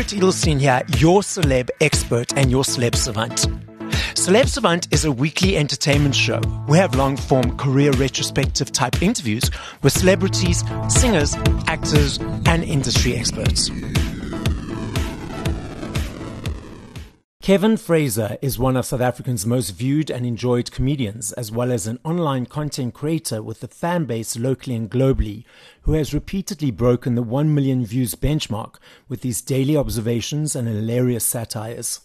Barrett Edelstein here, your celeb expert and your celeb savant. Celeb Savant is a weekly entertainment show. We have long form career retrospective type interviews with celebrities, singers, actors, and industry experts. Kevin Fraser is one of South Africa's most viewed and enjoyed comedians, as well as an online content creator with a fan base locally and globally, who has repeatedly broken the 1 million views benchmark with his daily observations and hilarious satires.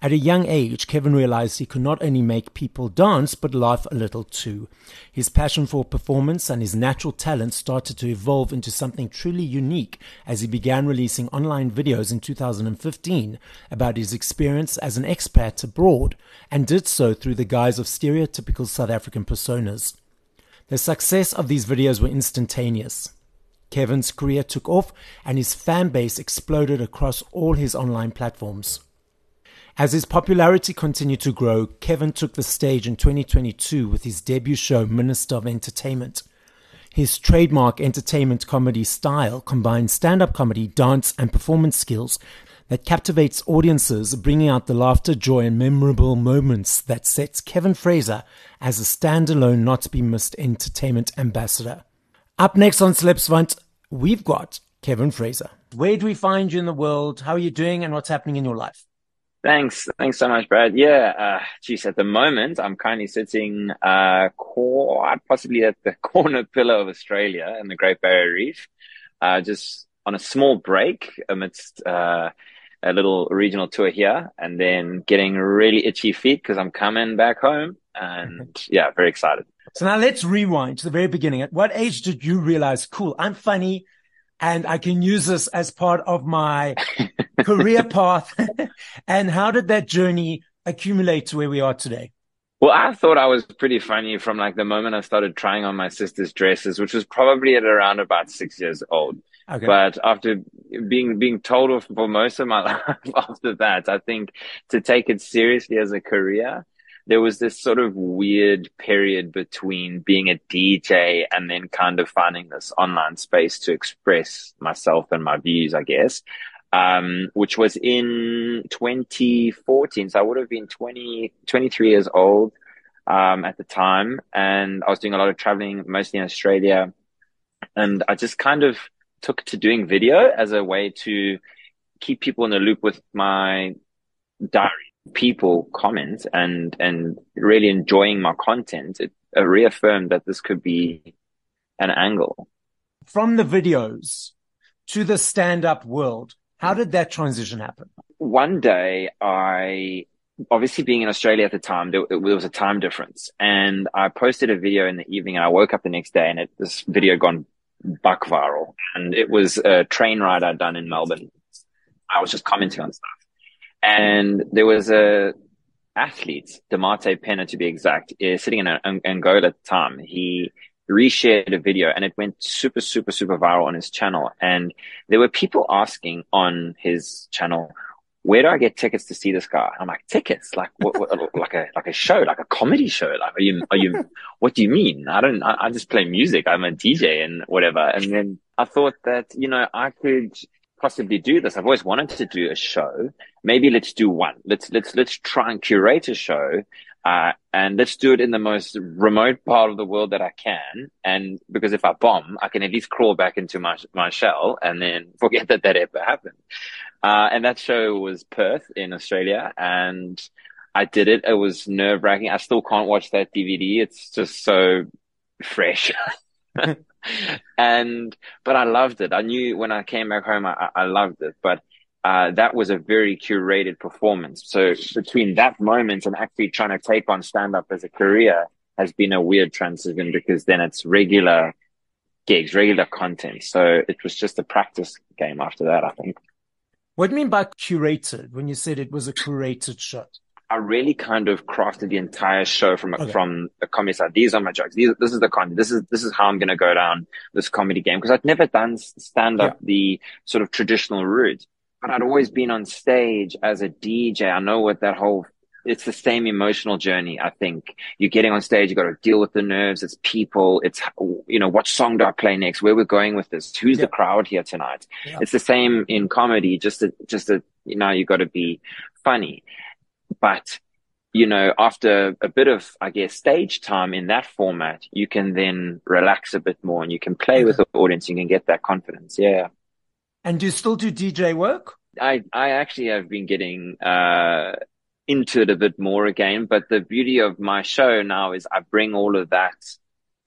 At a young age, Kevin realized he could not only make people dance, but laugh a little too. His passion for performance and his natural talent started to evolve into something truly unique as he began releasing online videos in 2015 about his experience as an expat abroad, and did so through the guise of stereotypical South African personas. The success of these videos were instantaneous. Kevin's career took off and his fan base exploded across all his online platforms. As his popularity continued to grow, Kevin took the stage in 2022 with his debut show, Minister of Entertainment. His trademark entertainment comedy style combines stand up comedy, dance, and performance skills that captivates audiences, bringing out the laughter, joy, and memorable moments that sets Kevin Fraser as a standalone, not to be missed entertainment ambassador. Up next on Celeb Savant, we've got Kevin Fraser. Where do we find you in the world? How are you doing? And what's happening in your life? Thanks. Thanks so much, Brad. Yeah. Uh, geez, at the moment, I'm currently sitting, uh, quite possibly at the corner pillar of Australia in the Great Barrier Reef, uh, just on a small break amidst, uh, a little regional tour here and then getting really itchy feet because I'm coming back home and yeah, very excited. So now let's rewind to the very beginning. At what age did you realize, cool, I'm funny and I can use this as part of my career path. and how did that journey accumulate to where we are today? Well, I thought I was pretty funny from like the moment I started trying on my sister's dresses, which was probably at around about six years old. Okay. But after being being told off for most of my life after that, I think to take it seriously as a career, there was this sort of weird period between being a DJ and then kind of finding this online space to express myself and my views, I guess um, which was in 2014. So I would have been 20, 23 years old um, at the time. And I was doing a lot of traveling, mostly in Australia. And I just kind of took to doing video as a way to keep people in the loop with my diary. People comment and, and really enjoying my content. It reaffirmed that this could be an angle. From the videos to the stand up world, how did that transition happen? One day, I obviously being in Australia at the time, there, there, was a time difference, and I posted a video in the evening, and I woke up the next day, and it, this video gone buck viral, and it was a train ride I'd done in Melbourne. I was just commenting on stuff, and there was a athlete, Demartey Pena to be exact, is sitting in Angola at the time. He reshared a video and it went super, super, super viral on his channel. And there were people asking on his channel, where do I get tickets to see this guy? I'm like, tickets, like what, what, like a like a show, like a comedy show. Like, are you are you? What do you mean? I don't. I, I just play music. I'm a DJ and whatever. And then I thought that you know I could possibly do this. I've always wanted to do a show. Maybe let's do one. Let's let's let's try and curate a show uh, and let's do it in the most remote part of the world that I can. And because if I bomb, I can at least crawl back into my, my shell and then forget that that ever happened. Uh, and that show was Perth in Australia and I did it. It was nerve wracking. I still can't watch that DVD. It's just so fresh. and, but I loved it. I knew when I came back home, I, I loved it, but uh, that was a very curated performance. So between that moment and actually trying to take on stand up as a career has been a weird transition because then it's regular gigs, regular content. So it was just a practice game after that, I think. What do you mean by curated when you said it was a curated show? I really kind of crafted the entire show from okay. from the comedy side. These are my jokes. These, this is the content. This is this is how I'm going to go down this comedy game because I'd never done stand up yeah. the sort of traditional route but I'd always been on stage as a DJ. I know what that whole it's the same emotional journey. I think you're getting on stage, you got to deal with the nerves. It's people. It's, you know, what song do I play next? Where we're going with this? Who's the crowd here tonight? It's the same in comedy. Just a, just a, you know, you got to be funny, but you know, after a bit of, I guess, stage time in that format, you can then relax a bit more and you can play with the audience. You can get that confidence. Yeah. And do you still do DJ work? I, I actually have been getting, uh, into it a bit more again. But the beauty of my show now is I bring all of that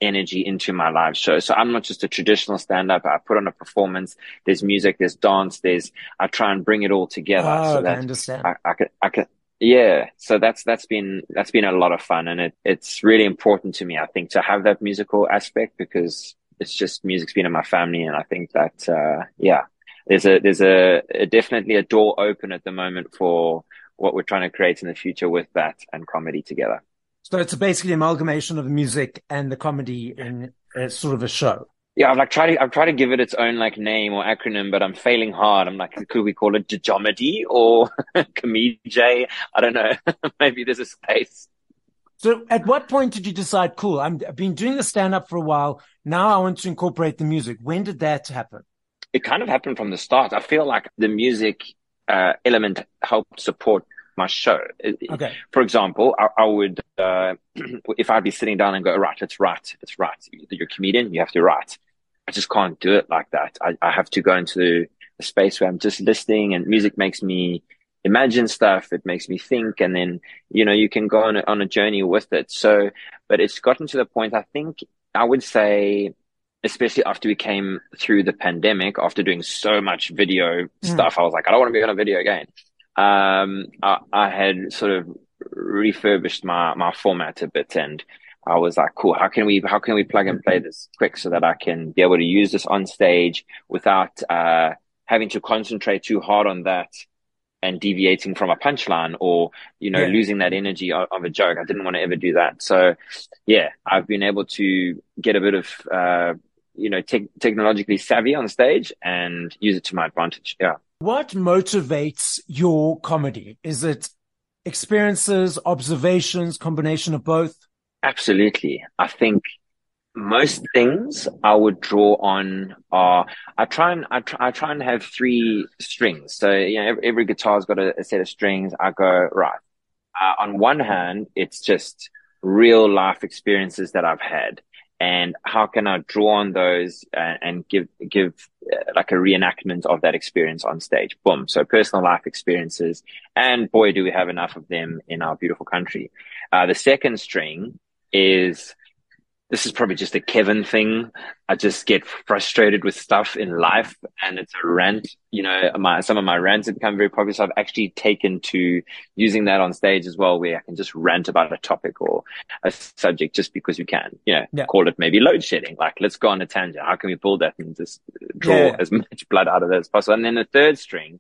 energy into my live show. So I'm not just a traditional stand up. I put on a performance. There's music, there's dance, there's, I try and bring it all together. Oh, so that I understand. I, I could, I could, yeah. So that's, that's been, that's been a lot of fun. And it, it's really important to me, I think, to have that musical aspect because it's just music's been in my family. And I think that, uh, yeah, there's a, there's a, a definitely a door open at the moment for, what we're trying to create in the future with that and comedy together. So it's basically amalgamation of the music and the comedy in a, sort of a show. Yeah, I've like tried to, I've tried to give it its own like name or acronym, but I'm failing hard. I'm like, could we call it Djomedy or Comedj? I don't know. Maybe there's a space. So at what point did you decide, cool, i have been doing the stand up for a while. Now I want to incorporate the music. When did that happen? It kind of happened from the start. I feel like the music uh, element helped support my show. Okay. For example, I, I would, uh, if I'd be sitting down and go, right, let's write, let's write. You're a comedian, you have to write. I just can't do it like that. I, I have to go into a space where I'm just listening and music makes me imagine stuff. It makes me think. And then, you know, you can go on a, on a journey with it. So, but it's gotten to the point, I think I would say especially after we came through the pandemic, after doing so much video mm. stuff, I was like, I don't want to be on a video again. Um, I, I, had sort of refurbished my, my format a bit and I was like, cool, how can we, how can we plug and play this quick so that I can be able to use this on stage without, uh, having to concentrate too hard on that and deviating from a punchline or, you know, yeah. losing that energy of, of, a joke. I didn't want to ever do that. So yeah, I've been able to get a bit of, uh, you know, te- technologically savvy on stage and use it to my advantage. Yeah. What motivates your comedy? Is it experiences, observations, combination of both? Absolutely. I think most things I would draw on are I try and I try, I try and have three strings. So you know every, every guitar's got a, a, set of strings. I go right. Uh, on one hand, it's just real life experiences that I've had and how can I draw on those and, and give give uh, like a reenactment of that experience on stage? Boom. So personal life experiences, and boy, do we have enough of them in our beautiful country. Uh, the second string is this is probably just a Kevin thing. I just get frustrated with stuff in life and it's a rant. You know, my, some of my rants have become very popular. So I've actually taken to using that on stage as well, where I can just rant about a topic or a subject just because we can, you know, yeah. call it maybe load shedding. Like, let's go on a tangent. How can we pull that and just draw yeah. as much blood out of that as possible? And then the third string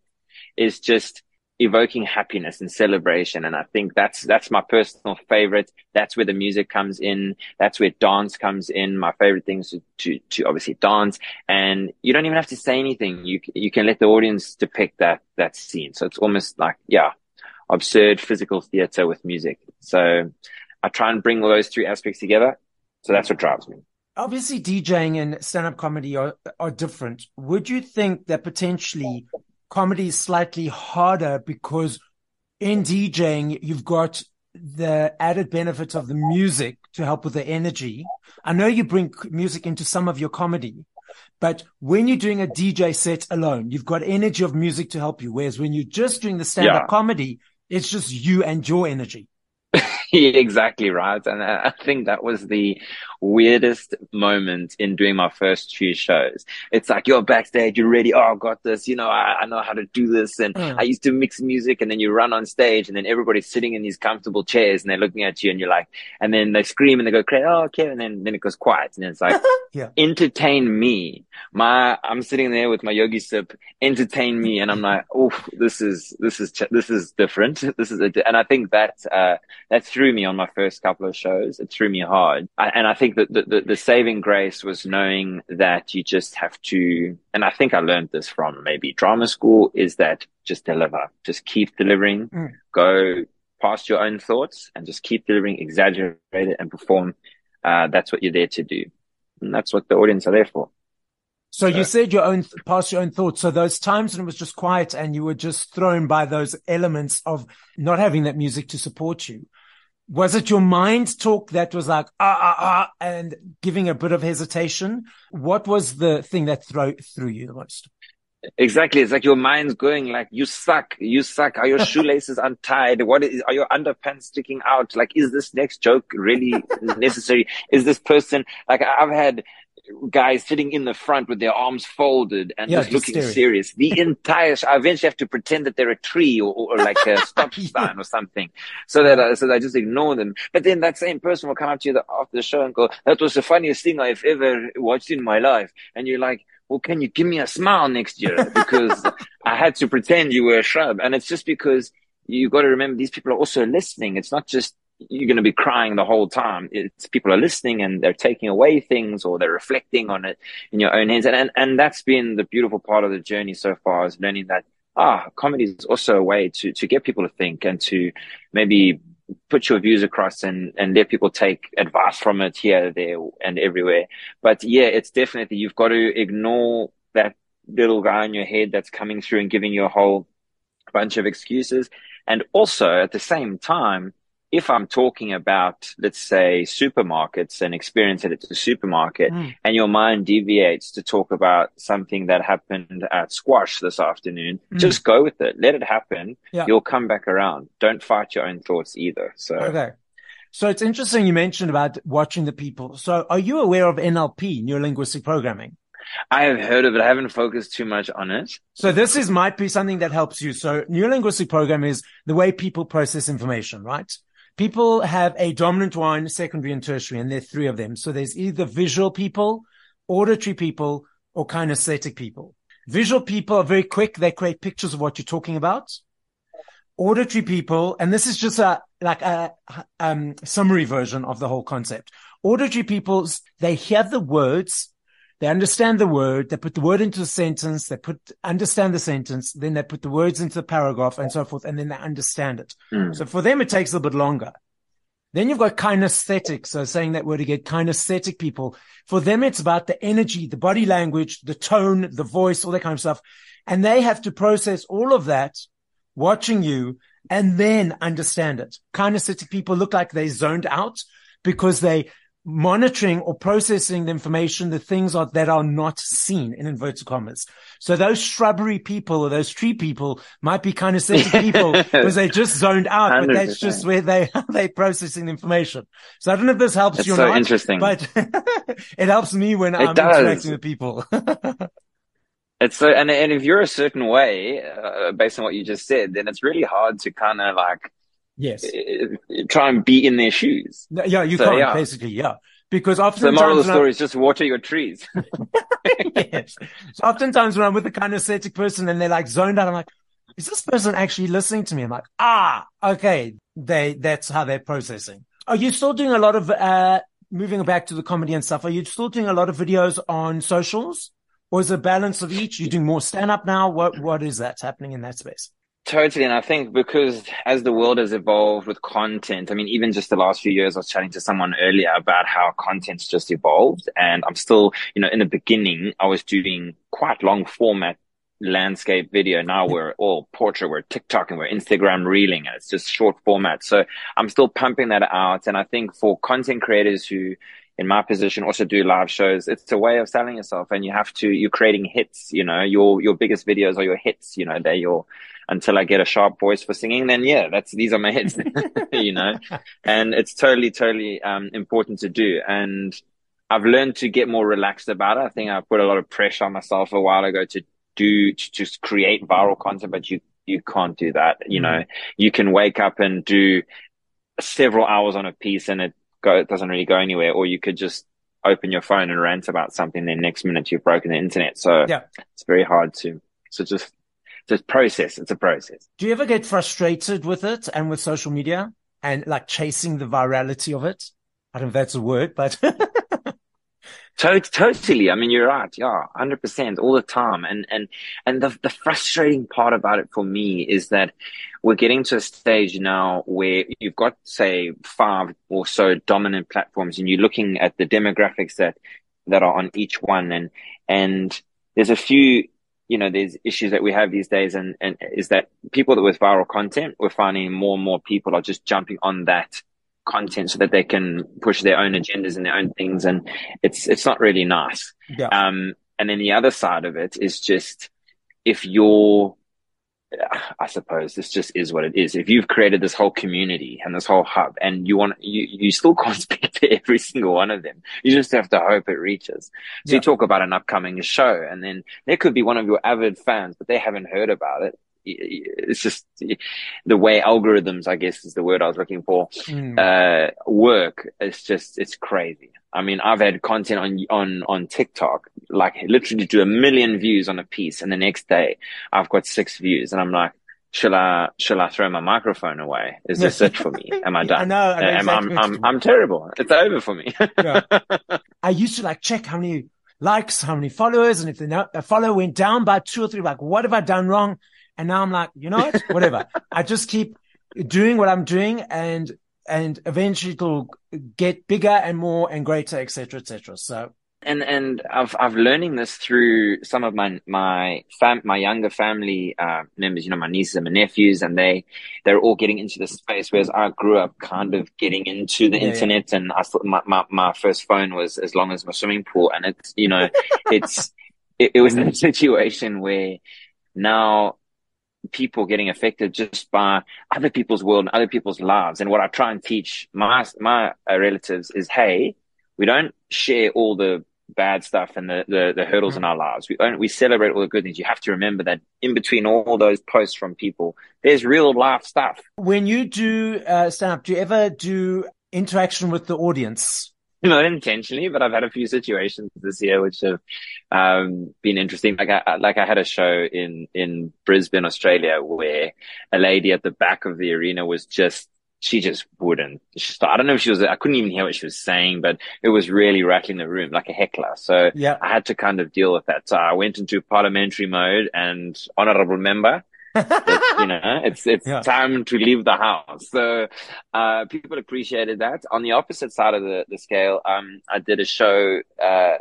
is just evoking happiness and celebration. And I think that's, that's my personal favorite. That's where the music comes in. That's where dance comes in. My favorite things to, to, to obviously dance. And you don't even have to say anything. You, you can let the audience depict that, that scene. So it's almost like, yeah, absurd physical theater with music. So I try and bring all those three aspects together. So that's what drives me. Obviously, DJing and stand-up comedy are, are different. Would you think that potentially comedy is slightly harder because in DJing, you've got the added benefit of the music to help with the energy. I know you bring music into some of your comedy, but when you're doing a DJ set alone, you've got energy of music to help you. Whereas when you're just doing the stand up yeah. comedy, it's just you and your energy. exactly right. And I think that was the weirdest moment in doing my first few shows. It's like you're backstage, you're ready. Oh, I got this. You know, I, I know how to do this. And mm. I used to mix music and then you run on stage and then everybody's sitting in these comfortable chairs and they're looking at you and you're like, and then they scream and they go crazy. Oh, okay. And then, then it goes quiet. And it's like, yeah. entertain me. My, I'm sitting there with my yogi sip, entertain me. And I'm like, oh, this is, this is, this is different. This is, a, and I think that, uh, that threw me on my first couple of shows. It threw me hard. I, and I think that the, the, the, saving grace was knowing that you just have to, and I think I learned this from maybe drama school is that just deliver, just keep delivering, mm. go past your own thoughts and just keep delivering, exaggerate it, and perform. Uh, that's what you're there to do, and that's what the audience are there for. So, so you said your own past your own thoughts. So those times when it was just quiet and you were just thrown by those elements of not having that music to support you. Was it your mind talk that was like, ah, ah, ah, and giving a bit of hesitation? What was the thing that threw, threw you the most? Exactly. It's like your mind's going like, you suck, you suck. Are your shoelaces untied? What is, are your underpants sticking out? Like, is this next joke really necessary? Is this person, like I've had guys sitting in the front with their arms folded and yeah, just looking serious. The entire, show. I eventually have to pretend that they're a tree or, or like a stop sign or something so that, I, so that I just ignore them. But then that same person will come up to you after the show and go, that was the funniest thing I've ever watched in my life. And you're like, well, can you give me a smile next year? Because I had to pretend you were a shrub. And it's just because you got to remember these people are also listening. It's not just you're going to be crying the whole time. It's people are listening and they're taking away things or they're reflecting on it in your own hands. And, and, and that's been the beautiful part of the journey so far is learning that, ah, comedy is also a way to, to get people to think and to maybe put your views across and, and let people take advice from it here, there and everywhere. But yeah, it's definitely, you've got to ignore that little guy in your head that's coming through and giving you a whole bunch of excuses. And also at the same time, if I'm talking about, let's say, supermarkets and experience at a supermarket, mm. and your mind deviates to talk about something that happened at squash this afternoon, mm. just go with it. Let it happen. Yeah. You'll come back around. Don't fight your own thoughts either. So, okay. So it's interesting you mentioned about watching the people. So are you aware of NLP, neuro linguistic programming? I have heard of it. I haven't focused too much on it. So this is might be something that helps you. So neuro linguistic programming is the way people process information, right? People have a dominant one, secondary and tertiary, and there are three of them. So there's either visual people, auditory people, or kinesthetic people. Visual people are very quick. They create pictures of what you're talking about. Auditory people, and this is just a, like a, um, summary version of the whole concept. Auditory people, they hear the words they understand the word. They put the word into the sentence. They put, understand the sentence. Then they put the words into the paragraph and so forth. And then they understand it. Mm. So for them, it takes a little bit longer. Then you've got kinesthetic. So saying that word again, kinesthetic people. For them, it's about the energy, the body language, the tone, the voice, all that kind of stuff. And they have to process all of that watching you and then understand it. Kinesthetic people look like they zoned out because they monitoring or processing the information, the things are, that are not seen in inverted commas. So those shrubbery people or those tree people might be kinesthetic people because they just zoned out, 100%. but that's just where they, are they processing the information. So I don't know if this helps it's you or so not, interesting. but it helps me when it I'm does. interacting with people. It's so, and, and if you're a certain way, uh, based on what you just said, then it's really hard to kind of like Yes. Try and be in their shoes. Yeah, you so, can't yeah. basically, yeah. Because often so the moral of the story is just water your trees. yes. So oftentimes when I'm with a kind of kinesthetic person and they're like zoned out, I'm like, is this person actually listening to me? I'm like, ah, okay. They, that's how they're processing. Are you still doing a lot of, uh, moving back to the comedy and stuff? Are you still doing a lot of videos on socials? Or is it a balance of each? You're doing more stand up now? What, what is that happening in that space? Totally. And I think because as the world has evolved with content, I mean, even just the last few years, I was chatting to someone earlier about how content's just evolved. And I'm still, you know, in the beginning, I was doing quite long format landscape video. Now mm-hmm. we're all portrait, we're TikTok and we're Instagram reeling. It's just short format. So I'm still pumping that out. And I think for content creators who, in my position also do live shows. It's a way of selling yourself and you have to, you're creating hits, you know, your, your biggest videos are your hits, you know, they're your, until I get a sharp voice for singing, then yeah, that's, these are my hits, you know, and it's totally, totally, um, important to do. And I've learned to get more relaxed about it. I think I put a lot of pressure on myself a while ago to do, to just create viral content, but you, you can't do that. You mm. know, you can wake up and do several hours on a piece and it go, it doesn't really go anywhere, or you could just open your phone and rant about something. Then next minute you've broken the internet. So yeah. it's very hard to, so just, just process. It's a process. Do you ever get frustrated with it and with social media and like chasing the virality of it? I don't know if that's a word, but totally. I mean, you're right. Yeah, hundred percent all the time. And and and the the frustrating part about it for me is that we're getting to a stage now where you've got say five or so dominant platforms, and you're looking at the demographics that that are on each one, and and there's a few. You know, there's issues that we have these days, and, and is that people that with viral content, we're finding more and more people are just jumping on that content so that they can push their own agendas and their own things. And it's, it's not really nice. Yeah. Um, and then the other side of it is just if you're, I suppose this just is what it is. If you've created this whole community and this whole hub and you want, you, you still can't speak to every single one of them. You just have to hope it reaches. So yeah. you talk about an upcoming show and then there could be one of your avid fans, but they haven't heard about it it's just the way algorithms, I guess is the word I was looking for, mm. uh, work. It's just, it's crazy. I mean, I've had content on, on, on TikTok, like literally do a million views on a piece. And the next day I've got six views and I'm like, shall I, shall I throw my microphone away? Is this it for me? Am I done? I know. I know exactly I'm, I'm, I'm, terrible. It's over for me. yeah. I used to like check how many likes, how many followers, and if the, follower went down by two or three, like, what have I done wrong? And now I'm like, you know what? Whatever. I just keep doing what I'm doing and, and eventually it'll get bigger and more and greater, etc., etc. So. And, and I've, I've learning this through some of my, my fam, my younger family, uh, members, you know, my nieces and my nephews, and they, they're all getting into the space. Whereas I grew up kind of getting into the yeah, internet yeah. and I thought my, my, my first phone was as long as my swimming pool. And it's, you know, it's, it, it was a situation where now people getting affected just by other people's world and other people's lives. And what I try and teach my my uh, relatives is, hey, we don't share all the bad stuff and the, the, the hurdles mm-hmm. in our lives. We we celebrate all the good things. You have to remember that in between all those posts from people, there's real life stuff. When you do uh, stand up, do you ever do interaction with the audience? not intentionally, but I've had a few situations this year which have um, been interesting. Like I like I had a show in in Brisbane, Australia, where a lady at the back of the arena was just she just wouldn't. She started, I don't know if she was. I couldn't even hear what she was saying, but it was really rattling the room like a heckler. So yeah. I had to kind of deal with that. So I went into parliamentary mode and honourable member you know, it's it's yeah. time to leave the house. So uh, people appreciated that. On the opposite side of the, the scale, um, I did a show. Uh,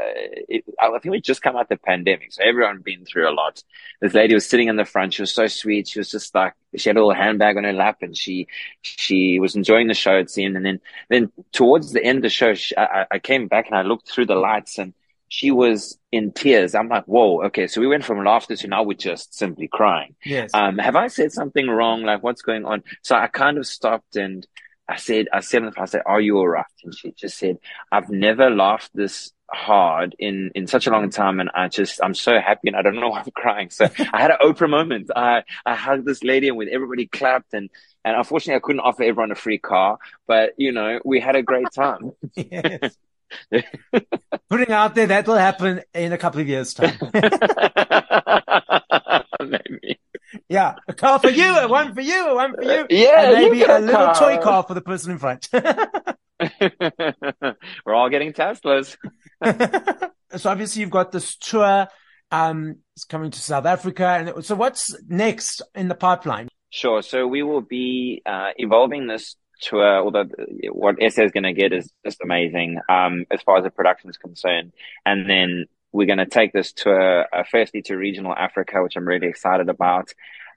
it, I think we just come out the pandemic, so everyone been through a lot. This lady was sitting in the front. She was so sweet. She was just like she had a little handbag on her lap, and she she was enjoying the show. It seemed, and then then towards the end of the show, she, I, I came back and I looked through the lights and she was in tears. I'm like, whoa, okay. So we went from laughter to now we're just simply crying. Yes. Um, have I said something wrong? Like, what's going on? So I kind of stopped and I said, I said, I said, are you all right? And she just said, I've never laughed this hard in, in such a long time. And I just, I'm so happy and I don't know why I'm crying. So I had an Oprah moment. I, I hugged this lady and with everybody clapped and, and unfortunately I couldn't offer everyone a free car, but you know, we had a great time. yes. Putting out there that will happen in a couple of years' time. maybe. Yeah, a car for you, one for you, one for you. Yeah, and maybe a, a little toy car for the person in front. We're all getting Teslas. so obviously you've got this tour. Um, it's coming to South Africa, and so what's next in the pipeline? Sure. So we will be uh, evolving this tour, although what SA is going to get is just amazing um, as far as the production is concerned. And then we're going to take this tour uh, firstly to regional Africa, which I'm really excited about,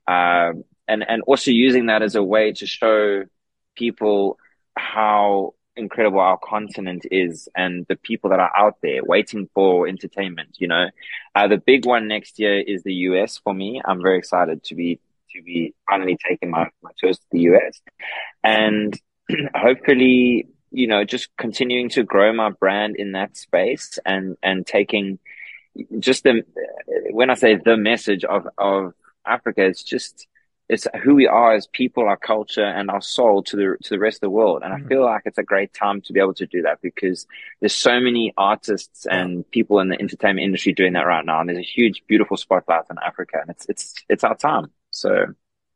uh, and and also using that as a way to show people how incredible our continent is and the people that are out there waiting for entertainment. You know, uh, the big one next year is the US for me. I'm very excited to be to be finally taking my, my tours to the US and hopefully, you know, just continuing to grow my brand in that space and, and taking just the, when I say the message of, of Africa, it's just, it's who we are as people, our culture and our soul to the, to the rest of the world. And I mm. feel like it's a great time to be able to do that because there's so many artists and people in the entertainment industry doing that right now. And there's a huge, beautiful spotlight on Africa and it's, it's, it's our time. So,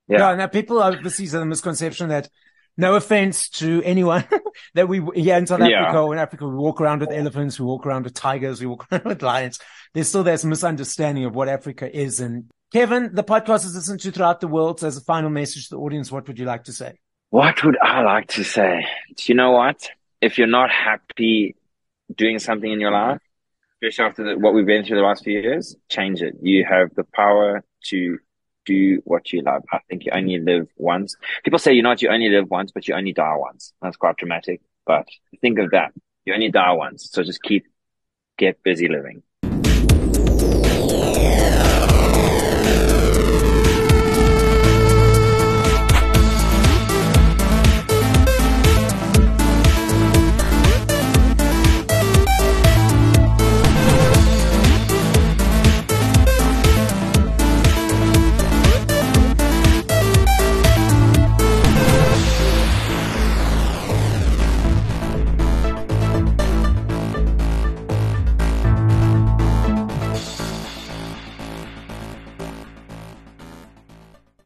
yeah. Yeah. Now people obviously have the misconception that no offense to anyone that we here in South Africa or in Africa, we walk around with elephants, we walk around with tigers, we walk around with lions. There's still this misunderstanding of what Africa is. And Kevin, the podcast is listened to throughout the world. So as a final message to the audience, what would you like to say? What would I like to say? Do you know what? If you're not happy doing something in your life, especially after the, what we've been through the last few years, change it. You have the power to do what you love. I think you only live once. People say, you know what, you only live once, but you only die once. That's quite dramatic, but think of that. You only die once. So just keep, get busy living.